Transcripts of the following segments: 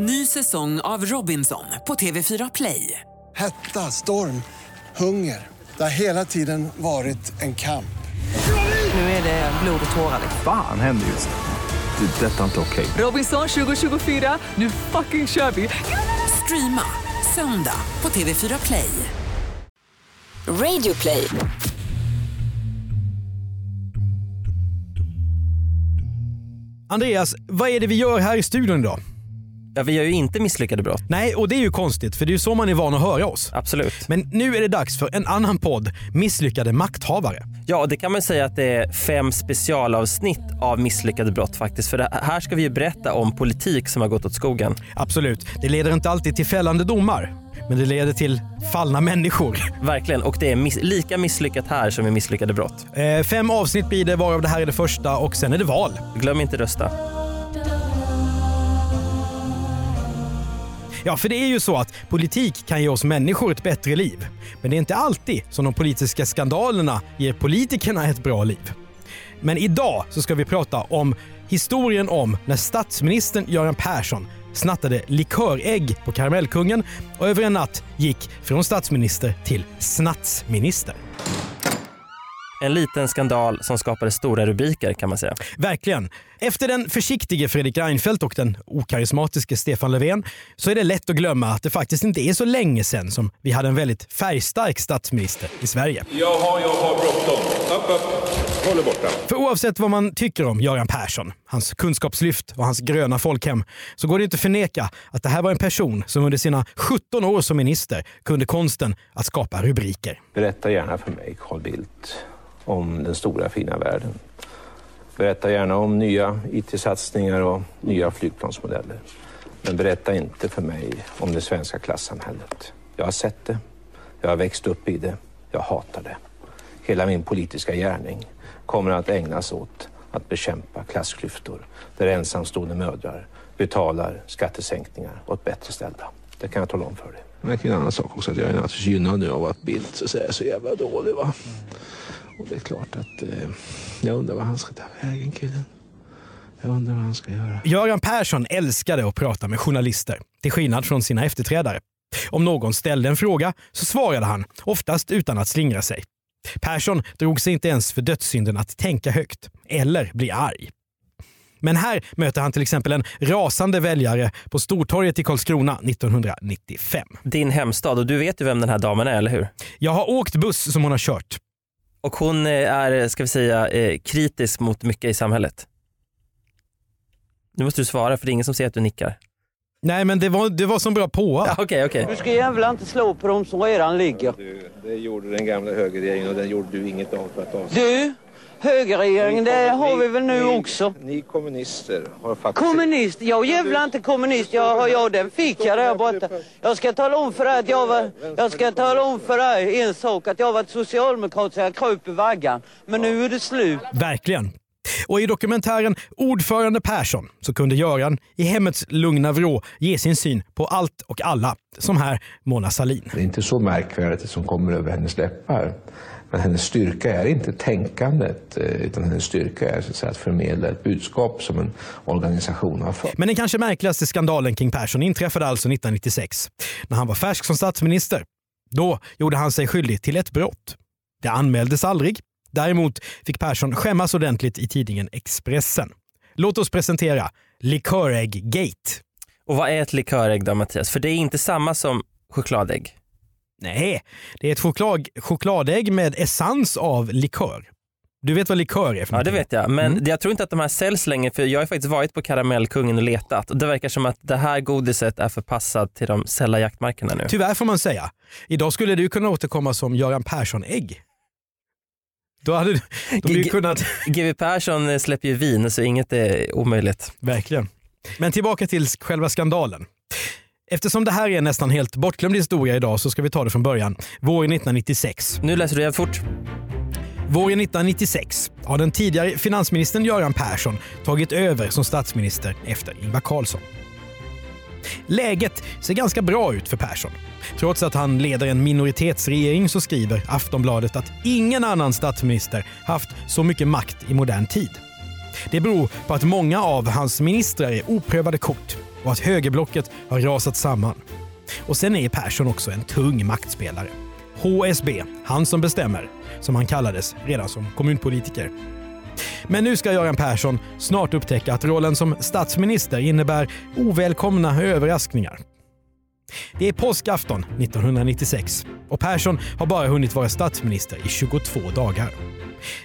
Ny säsong av Robinson på TV4 Play. Hetta, storm, hunger. Det har hela tiden varit en kamp. Nu är det blod och tårar. Fan händer just nu. Det. är Detta är inte okej. Robinson 2024, nu fucking kör vi! Streama söndag på TV4 Play. Radio play. Andreas, vad är det vi gör här i studion idag? Ja, vi gör ju inte misslyckade brott. Nej, och det är ju konstigt för det är ju så man är van att höra oss. Absolut. Men nu är det dags för en annan podd, Misslyckade makthavare. Ja, det kan man säga att det är fem specialavsnitt av misslyckade brott faktiskt. För här ska vi ju berätta om politik som har gått åt skogen. Absolut, det leder inte alltid till fällande domar. Men det leder till fallna människor. Verkligen, och det är miss lika misslyckat här som i misslyckade brott. Eh, fem avsnitt blir det, varav det här är det första och sen är det val. Glöm inte rösta. Ja, för det är ju så att politik kan ge oss människor ett bättre liv. Men det är inte alltid som de politiska skandalerna ger politikerna ett bra liv. Men idag så ska vi prata om historien om när statsministern Göran Persson snattade likörägg på Karamellkungen och över en natt gick från statsminister till snatsminister. En liten skandal som skapade stora rubriker kan man säga. Verkligen. Efter den försiktige Fredrik Reinfeldt och den okarismatiske Stefan Löfven så är det lätt att glömma att det faktiskt inte är så länge sedan som vi hade en väldigt färgstark statsminister i Sverige. Jaha, jag har bråttom. Upp, upp. Håll borta. För oavsett vad man tycker om Göran Persson, hans kunskapslyft och hans gröna folkhem, så går det inte att förneka att det här var en person som under sina 17 år som minister kunde konsten att skapa rubriker. Berätta gärna för mig, Carl Bildt, om den stora fina världen. Berätta gärna om nya IT-satsningar och nya flygplansmodeller. Men berätta inte för mig om det svenska klassamhället. Jag har sett det. Jag har växt upp i det. Jag hatar det. Hela min politiska gärning kommer att ägnas åt att bekämpa klassklyftor där ensamstående mödrar betalar skattesänkningar åt bättre ställda. Det kan jag tala om för dig. Men en annan sak också att jag är naturligtvis gynnad nu av att Bildt så, säga, så jävla dålig va. Och det är klart att eh, jag undrar vad han ska ta vägen killen. Jag undrar vad han ska göra. Göran Persson älskade att prata med journalister, till skillnad från sina efterträdare. Om någon ställde en fråga så svarade han, oftast utan att slingra sig. Persson drog sig inte ens för dödssynden att tänka högt eller bli arg. Men här möter han till exempel en rasande väljare på Stortorget i Karlskrona 1995. Din hemstad, och du vet ju vem den här damen är, eller hur? Jag har åkt buss som hon har kört. Och hon eh, är, ska vi säga, eh, kritisk mot mycket i samhället. Nu måste du svara för det är ingen som ser att du nickar. Nej, men det var, det var som bra på. Ja, Okej, okej. Du ska jävla inte slå på dem som redan ligger. Du, det gjorde den gamla högerregeringen och den gjorde du inget av för att avslöja. Du, högerregeringen, det har vi väl nu ni, också. Ni kommunister har faktiskt... Kommunist? Jag är jävla inte kommunist. Jag, har- jag, den fick jag där borta. Jag ska tala om för dig att jag var... Jag ska tala om för dig en sak. Att jag har varit socialdemokrat så jag kröp i vaggan. Men nu är det slut. Verkligen. Och i dokumentären Ordförande Persson så kunde Göran i hemmets lugna vrå ge sin syn på allt och alla. Som här Mona Sahlin. Det är inte så märkvärdigt det som kommer över hennes läppar. Men hennes styrka är inte tänkandet, eh, utan hennes styrka är så att, säga, att förmedla ett budskap som en organisation har fått. Men den kanske märkligaste skandalen kring Persson inträffade alltså 1996. När han var färsk som statsminister. Då gjorde han sig skyldig till ett brott. Det anmäldes aldrig. Däremot fick Persson skämmas ordentligt i tidningen Expressen. Låt oss presentera Likörägg-gate. Och vad är ett likörägg då Mattias? För det är inte samma som chokladägg. Nej, det är ett choklad, chokladägg med essens av likör. Du vet vad likör är för Ja det vet jag, men Mm. jag tror inte att de här säljs längre för jag har faktiskt varit på Karamellkungen och letat det verkar som att det här godiset är förpassat till de sälla jaktmarkerna nu. Tyvärr får man säga. Idag skulle du kunna återkomma som Göran Persson-ägg. Då hade du, då G- kunnat... GW Persson eh, släpper ju vin så inget är omöjligt. Verkligen. Men tillbaka till själva skandalen. Eftersom det här är nästan helt bortglömd historia idag så ska vi ta det från början. Våren 1996. Nu läser du jävligt fort. Våren 1996 har den tidigare finansministern Göran Persson tagit över som statsminister efter Ingvar Carlsson. Läget ser ganska bra ut för Persson. Trots att han leder en minoritetsregering så skriver Aftonbladet att ingen annan statsminister haft så mycket makt i modern tid. Det beror på att många av hans ministrar är oprövade kort och att högerblocket har rasat samman. Och sen är Persson också en tung maktspelare. HSB, han som bestämmer, som han kallades redan som kommunpolitiker. Men nu ska Göran Persson snart upptäcka att rollen som statsminister innebär ovälkomna överraskningar. Det är påskafton 1996 och Persson har bara hunnit vara statsminister i 22 dagar.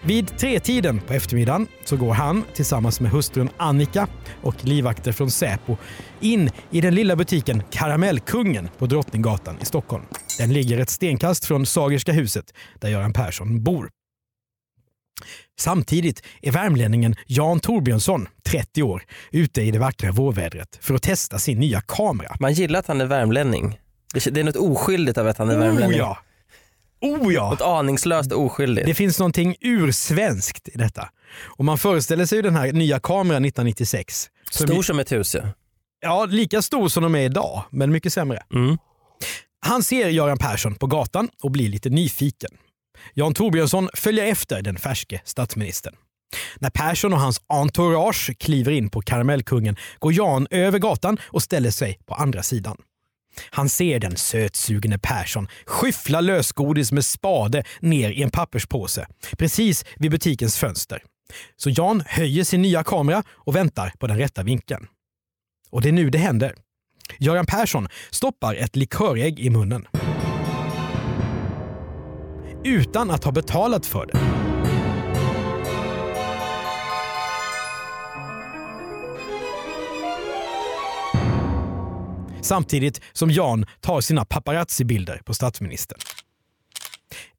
Vid tretiden på eftermiddagen så går han tillsammans med hustrun Annika och livvakter från Säpo in i den lilla butiken Karamellkungen på Drottninggatan i Stockholm. Den ligger ett stenkast från Sagerska huset där Göran Persson bor. Samtidigt är värmlänningen Jan Torbjörnsson, 30 år, ute i det vackra vårvädret för att testa sin nya kamera. Man gillar att han är värmlänning. Det är något oskyldigt av att han är värmlänning. Oh ja! Oh ja! Något aningslöst oskyldigt. Det finns någonting ursvenskt i detta. Och man föreställer sig den här nya kameran 1996. som Stor ju- som ett hus ja. Ja, lika stor som de är idag, men mycket sämre. Mm. Han ser Göran Persson på gatan och blir lite nyfiken. Jan Torbjörnsson följer efter den färske statsministern. När Persson och hans entourage kliver in på Karamellkungen går Jan över gatan och ställer sig på andra sidan. Han ser den sötsugne Persson skyffla lösgodis med spade ner i en papperspåse precis vid butikens fönster. Så Jan höjer sin nya kamera och väntar på den rätta vinkeln. Och det är nu det händer. Göran Persson stoppar ett likörägg i munnen. Utan att ha betalat för det. Samtidigt som Jan tar sina paparazzi-bilder på statsministern.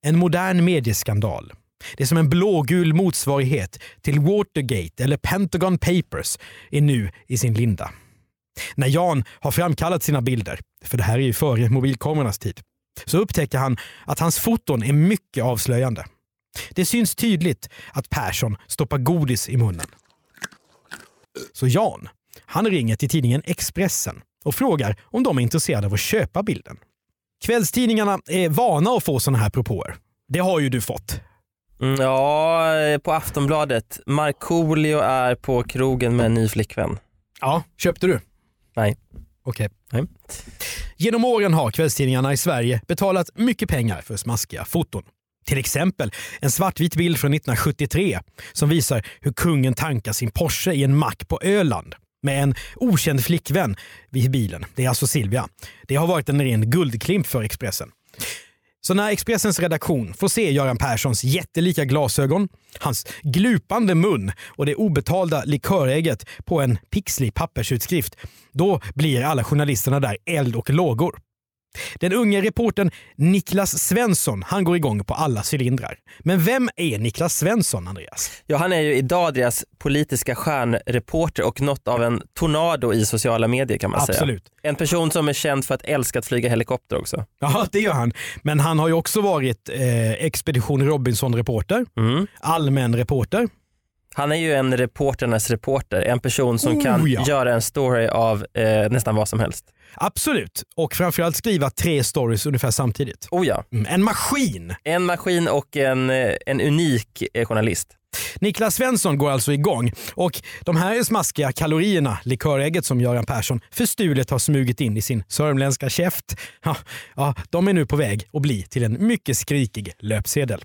En modern medieskandal. Det är som en blågul motsvarighet till Watergate eller Pentagon Papers är nu i sin linda. När Jan har framkallat sina bilder, för det här är ju före mobilkamerornas tid, så upptäcker han att hans foton är mycket avslöjande. Det syns tydligt att Persson stoppar godis i munnen. Så Jan, han ringer till tidningen Expressen och frågar om de är intresserade av att köpa bilden. Kvällstidningarna är vana att få sådana här propåer. Det har ju du fått. Mm, ja, på Aftonbladet. Markoolio är på krogen med en ny flickvän. Ja, köpte du? Nej. Okej. Nej. Genom åren har kvällstidningarna i Sverige betalat mycket pengar för smaskiga foton. Till exempel en svartvit bild från 1973 som visar hur kungen tankar sin Porsche i en mack på Öland med en okänd flickvän vid bilen. Det är alltså Silvia. Det har varit en ren guldklimp för Expressen. Så när Expressens redaktion får se Göran Perssons jättelika glasögon, hans glupande mun och det obetalda likörägget på en pixlig pappersutskrift, då blir alla journalisterna där eld och lågor. Den unge reportern Niklas Svensson han går igång på alla cylindrar. Men vem är Niklas Svensson, Andreas? Ja, han är ju idag deras politiska stjärnreporter och något av en tornado i sociala medier kan man Absolut. säga. En person som är känd för att älska att flyga helikopter också. Ja, det gör han. Men han har ju också varit eh, Expedition Robinson-reporter, Mm. allmän reporter. Han är ju en reporternas reporter, en person som Oh, kan ja. göra en story av eh, nästan vad som helst. Absolut. Och framförallt skriva tre stories ungefär samtidigt. Oh ja. Mm, en maskin! En maskin och en, eh, en unik eh, journalist. Niklas Svensson går alltså igång och de här smaskiga kalorierna, likörägget som Göran Persson förstulet har smugit in i sin sörmländska käft, ja, ja, de är nu på väg att bli till en mycket skrikig löpsedel.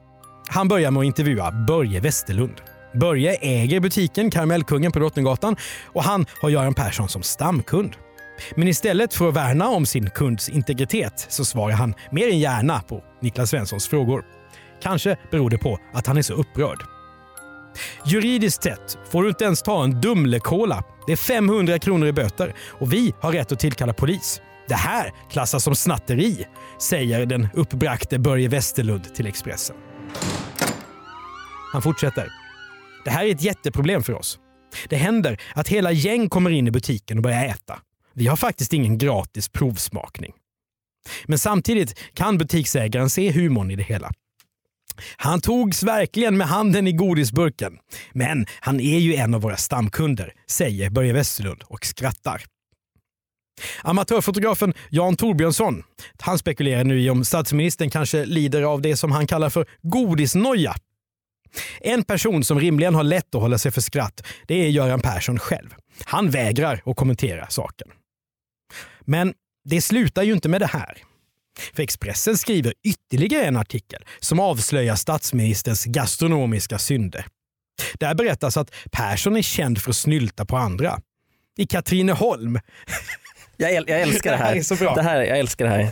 han börjar med att intervjua Börje Westerlund. Börje äger butiken Karamellkungen på Drottninggatan och han har Göran Persson som stamkund. Men istället för att värna om sin kunds integritet så svarar han mer än gärna på Niklas Svenssons frågor. Kanske beror det på att han är så upprörd. Juridiskt sett får du inte ens ta en Dumlekola. Det är 500 kronor i böter och vi har rätt att tillkalla polis. Det här klassas som snatteri, säger den uppbragte Börje Westerlund till Expressen. Han fortsätter. Det här är ett jätteproblem för oss. Det händer att hela gäng kommer in i butiken och börjar äta. Vi har faktiskt ingen gratis provsmakning. Men samtidigt kan butiksägaren se humorn i det hela. Han togs verkligen med handen i godisburken. Men han är ju en av våra stamkunder, säger Börje Westerlund och skrattar. Amatörfotografen Jan Torbjörnsson han spekulerar nu i om statsministern kanske lider av det som han kallar för godisnoja. En person som rimligen har lätt att hålla sig för skratt det är Göran Persson själv. Han vägrar att kommentera saken. Men det slutar ju inte med det här. För Expressen skriver ytterligare en artikel som avslöjar statsministerns gastronomiska synder. Där berättas att Persson är känd för att snylta på andra. I Katrineholm. Jag, äl jag älskar det här. Det här är så bra. Det här, jag älskar det här.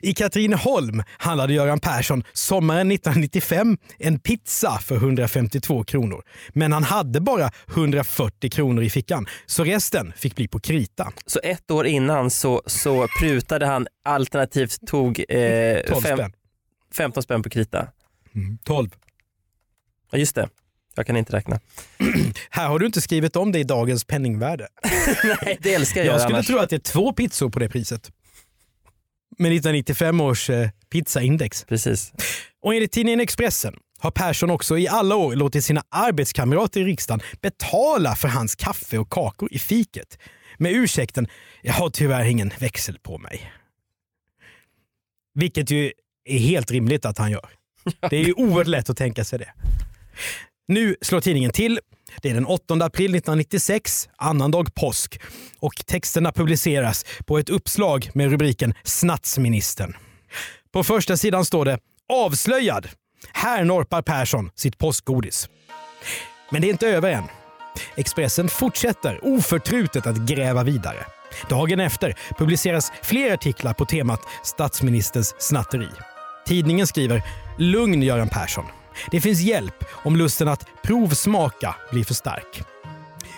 I Katrineholm handlade Göran Persson sommaren 1995 en pizza för 152 kronor. Men han hade bara 140 kronor i fickan, så resten fick bli på krita. Så ett år innan så, så prutade han alternativt tog eh, 12 fem, spänn. 15 spänn på krita. Mm, 12. Ja just det, jag kan inte räkna. Här har du inte skrivit om det i dagens penningvärde. Nej, det älskar jag, Jag skulle annars. tro att det är två pizzor på det priset. Med 1995 års eh, pizzaindex. Precis. Och enligt tidningen Expressen har Persson också i alla år låtit sina arbetskamrater i riksdagen betala för hans kaffe och kakor i fiket. Med ursäkten, jag har tyvärr ingen växel på mig. Vilket ju är helt rimligt att han gör. Det är ju oerhört lätt att tänka sig det. Nu slår tidningen till. Det är den 8 april 1996, annandag påsk. Och texterna publiceras på ett uppslag med rubriken “Snatsministern”. På första sidan står det “Avslöjad! Här norpar Persson sitt påskgodis”. Men det är inte över än. Expressen fortsätter oförtrutet att gräva vidare. Dagen efter publiceras fler artiklar på temat statsministerns snatteri. Tidningen skriver “Lugn Göran Persson. Det finns hjälp om lusten att provsmaka blir för stark.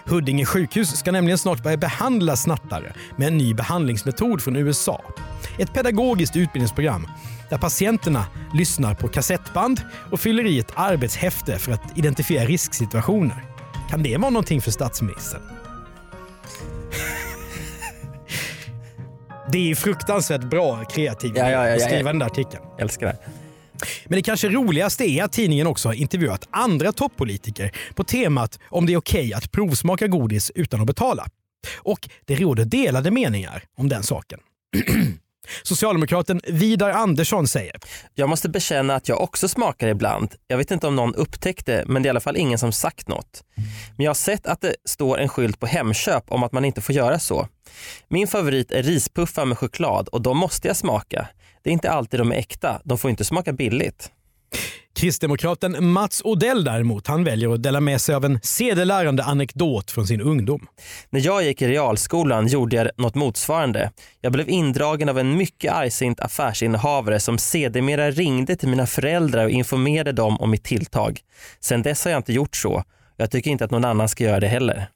Huddinge sjukhus ska nämligen snart börja behandla snattare med en ny behandlingsmetod från USA. Ett pedagogiskt utbildningsprogram där patienterna lyssnar på kassettband och fyller i ett arbetshäfte för att identifiera risksituationer. Kan det vara någonting för statsministern? Det är fruktansvärt bra kreativt Ja, ja, ja, att skriva den där artikeln. Älskar det. Men det kanske roligaste är att tidningen också har intervjuat andra toppolitiker på temat om det är okej att provsmaka godis utan att betala. Och det råder delade meningar om den saken. Socialdemokraten Vidar Andersson säger Jag måste bekänna att jag också smakar ibland. Jag vet inte om någon upptäckte men det är i alla fall ingen som sagt något. Men jag har sett att det står en skylt på Hemköp om att man inte får göra så. Min favorit är rispuffar med choklad och de måste jag smaka. Det är inte alltid de är äkta, de får inte smaka billigt. Kristdemokraten Mats Odell däremot, han väljer att dela med sig av en sedelärande anekdot från sin ungdom. När jag gick i realskolan gjorde jag något motsvarande. Jag blev indragen av en mycket argsint affärsinnehavare som sedermera ringde till mina föräldrar och informerade dem om mitt tilltag. Sen dess har jag inte gjort så. Jag tycker inte att någon annan ska göra det heller.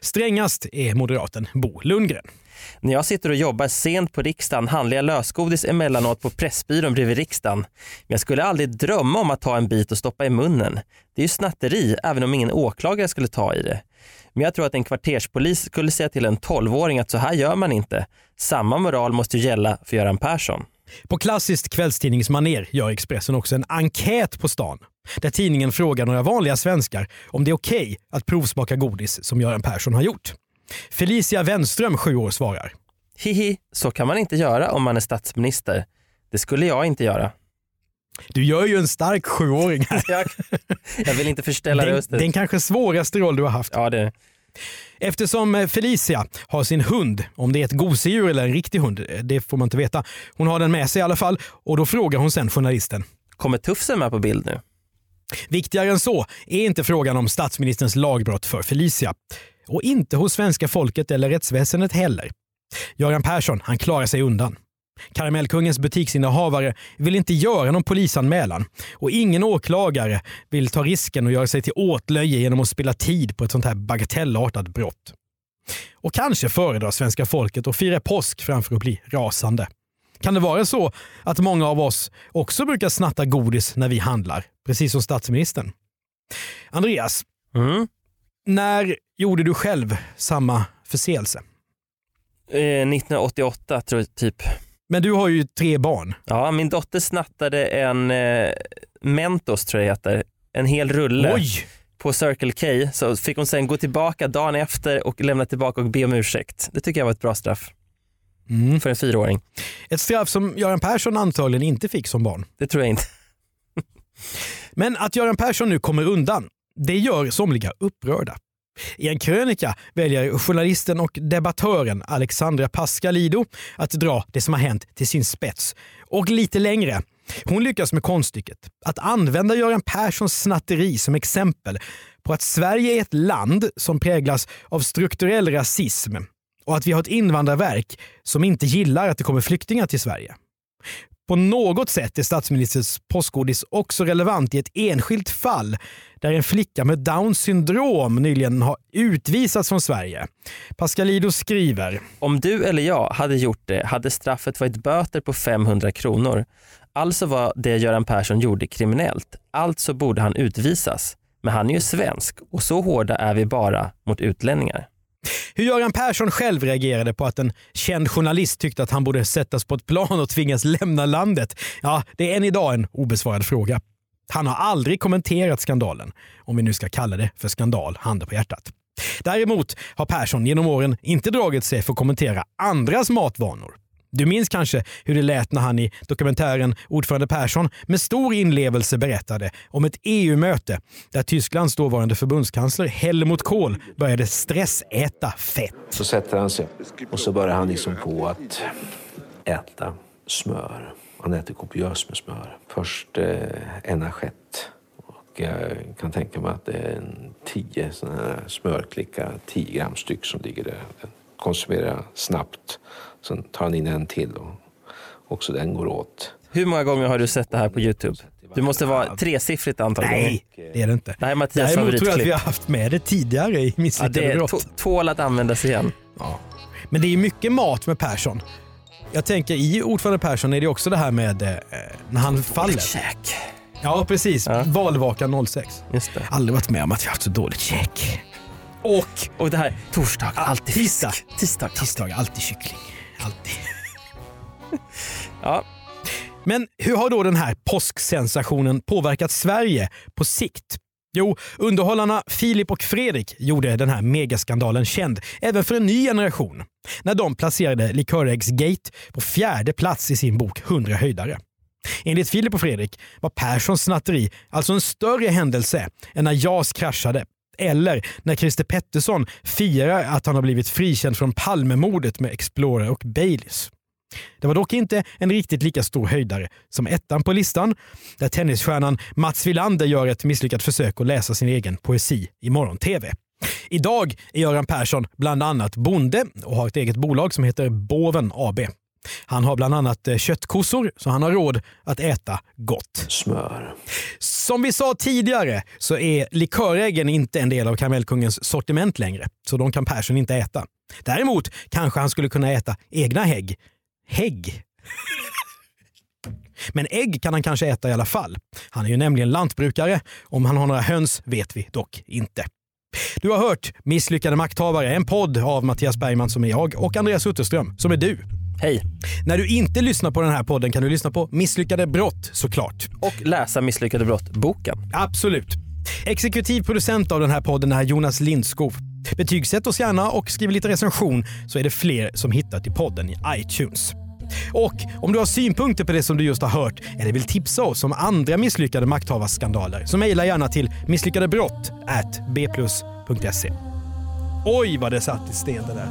Strängast är moderaten Bo Lundgren. När jag sitter och jobbar sent på riksdagen handlar jag lösgodis emellanåt på Pressbyrån bredvid riksdagen. Men jag skulle aldrig drömma om att ta en bit och stoppa i munnen. Det är ju snatteri även om ingen åklagare skulle ta i det. Men jag tror att en kvarterspolis skulle säga till en 12-åring att så här gör man inte. Samma moral måste ju gälla för Göran Persson. På klassiskt kvällstidningsmaner gör Expressen också en enkät på stan där tidningen frågar några vanliga svenskar om det är okej att provsmaka godis som Göran Persson har gjort. Felicia Wenström, 7 år, svarar. Hihi, så kan man inte göra om man är statsminister. Det skulle jag inte göra. Du gör ju en stark sjuåring här. Jag, jag vill inte förställa Den, rösten. den kanske svåraste roll du har haft. Ja, det. Eftersom eh, Felicia har sin hund, om det är ett gosedjur eller en riktig hund, eh, det får man inte veta. Hon har den med sig i alla fall och då frågar hon sen journalisten. Kommer Tufsen med på bild nu? Viktigare än så är inte frågan om statsministerns lagbrott för Felicia. Och inte hos svenska folket eller rättsväsendet heller. Göran Persson, han klarar sig undan. Karamellkungens butiksinnehavare vill inte göra någon polisanmälan och ingen åklagare vill ta risken och göra sig till åtlöje genom att spilla tid på ett sånt här bagatellartat brott. Och kanske föredrar svenska folket att fira påsk framför att bli rasande. Kan det vara så att många av oss också brukar snatta godis när vi handlar, precis som statsministern? Andreas, Mm. när gjorde du själv samma förseelse? Eh, 1988 tror jag typ. Men du har ju tre barn. Ja, min dotter snattade en eh, Mentos tror jag det heter. En hel rulle Oj! på Circle K. Så fick hon sen gå tillbaka dagen efter och lämna tillbaka och be om ursäkt. Det tycker jag var ett bra straff Mm. för en fyraåring. Ett straff som Göran Persson antagligen inte fick som barn. Det tror jag inte. Men att Göran Persson nu kommer undan, det gör somliga upprörda. I en krönika väljer journalisten och debattören Alexandra Pascalido att dra det som har hänt till sin spets. Och lite längre. Hon lyckas med konststycket att använda Göran Perssons snatteri som exempel på att Sverige är ett land som präglas av strukturell rasism och att vi har ett invandrarverk som inte gillar att det kommer flyktingar till Sverige. På något sätt är statsministerns postgodis också relevant i ett enskilt fall där en flicka med Downs syndrom nyligen har utvisats från Sverige. Pascalido skriver Om du eller jag hade gjort det hade straffet varit böter på 500 kronor. Alltså var det Göran Persson gjorde kriminellt. Alltså borde han utvisas. Men han är ju svensk och så hårda är vi bara mot utlänningar hur Göran Persson själv reagerade på att en känd journalist tyckte att han borde sättas på ett plan och tvingas lämna landet. Ja, det är än idag en obesvarad fråga. Han har aldrig kommenterat skandalen, om vi nu ska kalla det för skandal, handen på hjärtat. Däremot har Persson genom åren inte dragit sig för att kommentera andras matvanor. Du minns kanske hur det lät när han i dokumentären Ordförande Persson med stor inlevelse berättade om ett EU-möte där Tysklands dåvarande förbundskansler Helmut Kohl började stressäta fett. Så sätter han sig och så börjar han liksom på att äta smör. Han äter kopiöst med smör. Först eh, en assiett. Och jag kan tänka mig att det är en tio sådana här smörklickar, 10 gram styck som ligger där. Den konsumerar snabbt. Sen tar han in en till och också den går åt. Hur många gånger har du sett det här på Youtube? Du måste vara tresiffrigt antal gånger. Nej, det är det inte. Det här är Mattias Däremot tror jag att vi har haft med det tidigare i Ja, Misslyckade det är brott. tål att användas igen. Ja. Men det är mycket mat med Persson. Jag tänker i ordförande Persson är det också det här med eh, när han faller. Käk. Ja precis, valvakan 06. Just det. Aldrig varit med om att vi haft så dåligt käk. Och Och det här, torsdag, alltid tisdag. fisk. Tisdag. tisdag, alltid kyckling. Alltid. Ja, Men hur har då den här påsksensationen påverkat Sverige på sikt? Jo, underhållarna Filip och Fredrik gjorde den här megaskandalen känd även för en ny generation när de placerade Liköräggsgate på fjärde plats i sin bok 100 höjdare. Enligt Filip och Fredrik var Perssons snatteri alltså en större händelse än när JAS kraschade eller när Christer Pettersson firar att han har blivit frikänd från Palmemordet med Explorer och Baileys. Det var dock inte en riktigt lika stor höjdare som ettan på listan, där tennisstjärnan Mats Wilander gör ett misslyckat försök att läsa sin egen poesi i morgon-tv. Idag är Göran Persson bland annat bonde och har ett eget bolag som heter Boven AB. Han har bland annat eh, köttkossor, så han har råd att äta gott. Smör. Som vi sa tidigare så är liköräggen inte en del av Karamellkungens sortiment längre, så de kan Persson inte äta. Däremot kanske han skulle kunna äta egna hägg. Hägg? Men ägg kan han kanske äta i alla fall. Han är ju nämligen lantbrukare. Om han har några höns vet vi dock inte. Du har hört Misslyckade makthavare, en podd av Mattias Bergman som är jag och Andreas Utterström som är du. Hej. När du inte lyssnar på den här podden kan du lyssna på Misslyckade brott såklart. Och läsa Misslyckade brott-boken. Absolut. Exekutiv producent av den här podden är Jonas Lindskov. Betygsätt oss gärna och skriv lite recension så är det fler som hittar till podden i iTunes. Och om du har synpunkter på det som du just har hört eller vill tipsa oss om andra misslyckade makthavarskandaler så mejla gärna till misslyckadebrott bplus.se. Oj vad det satt i sten det där.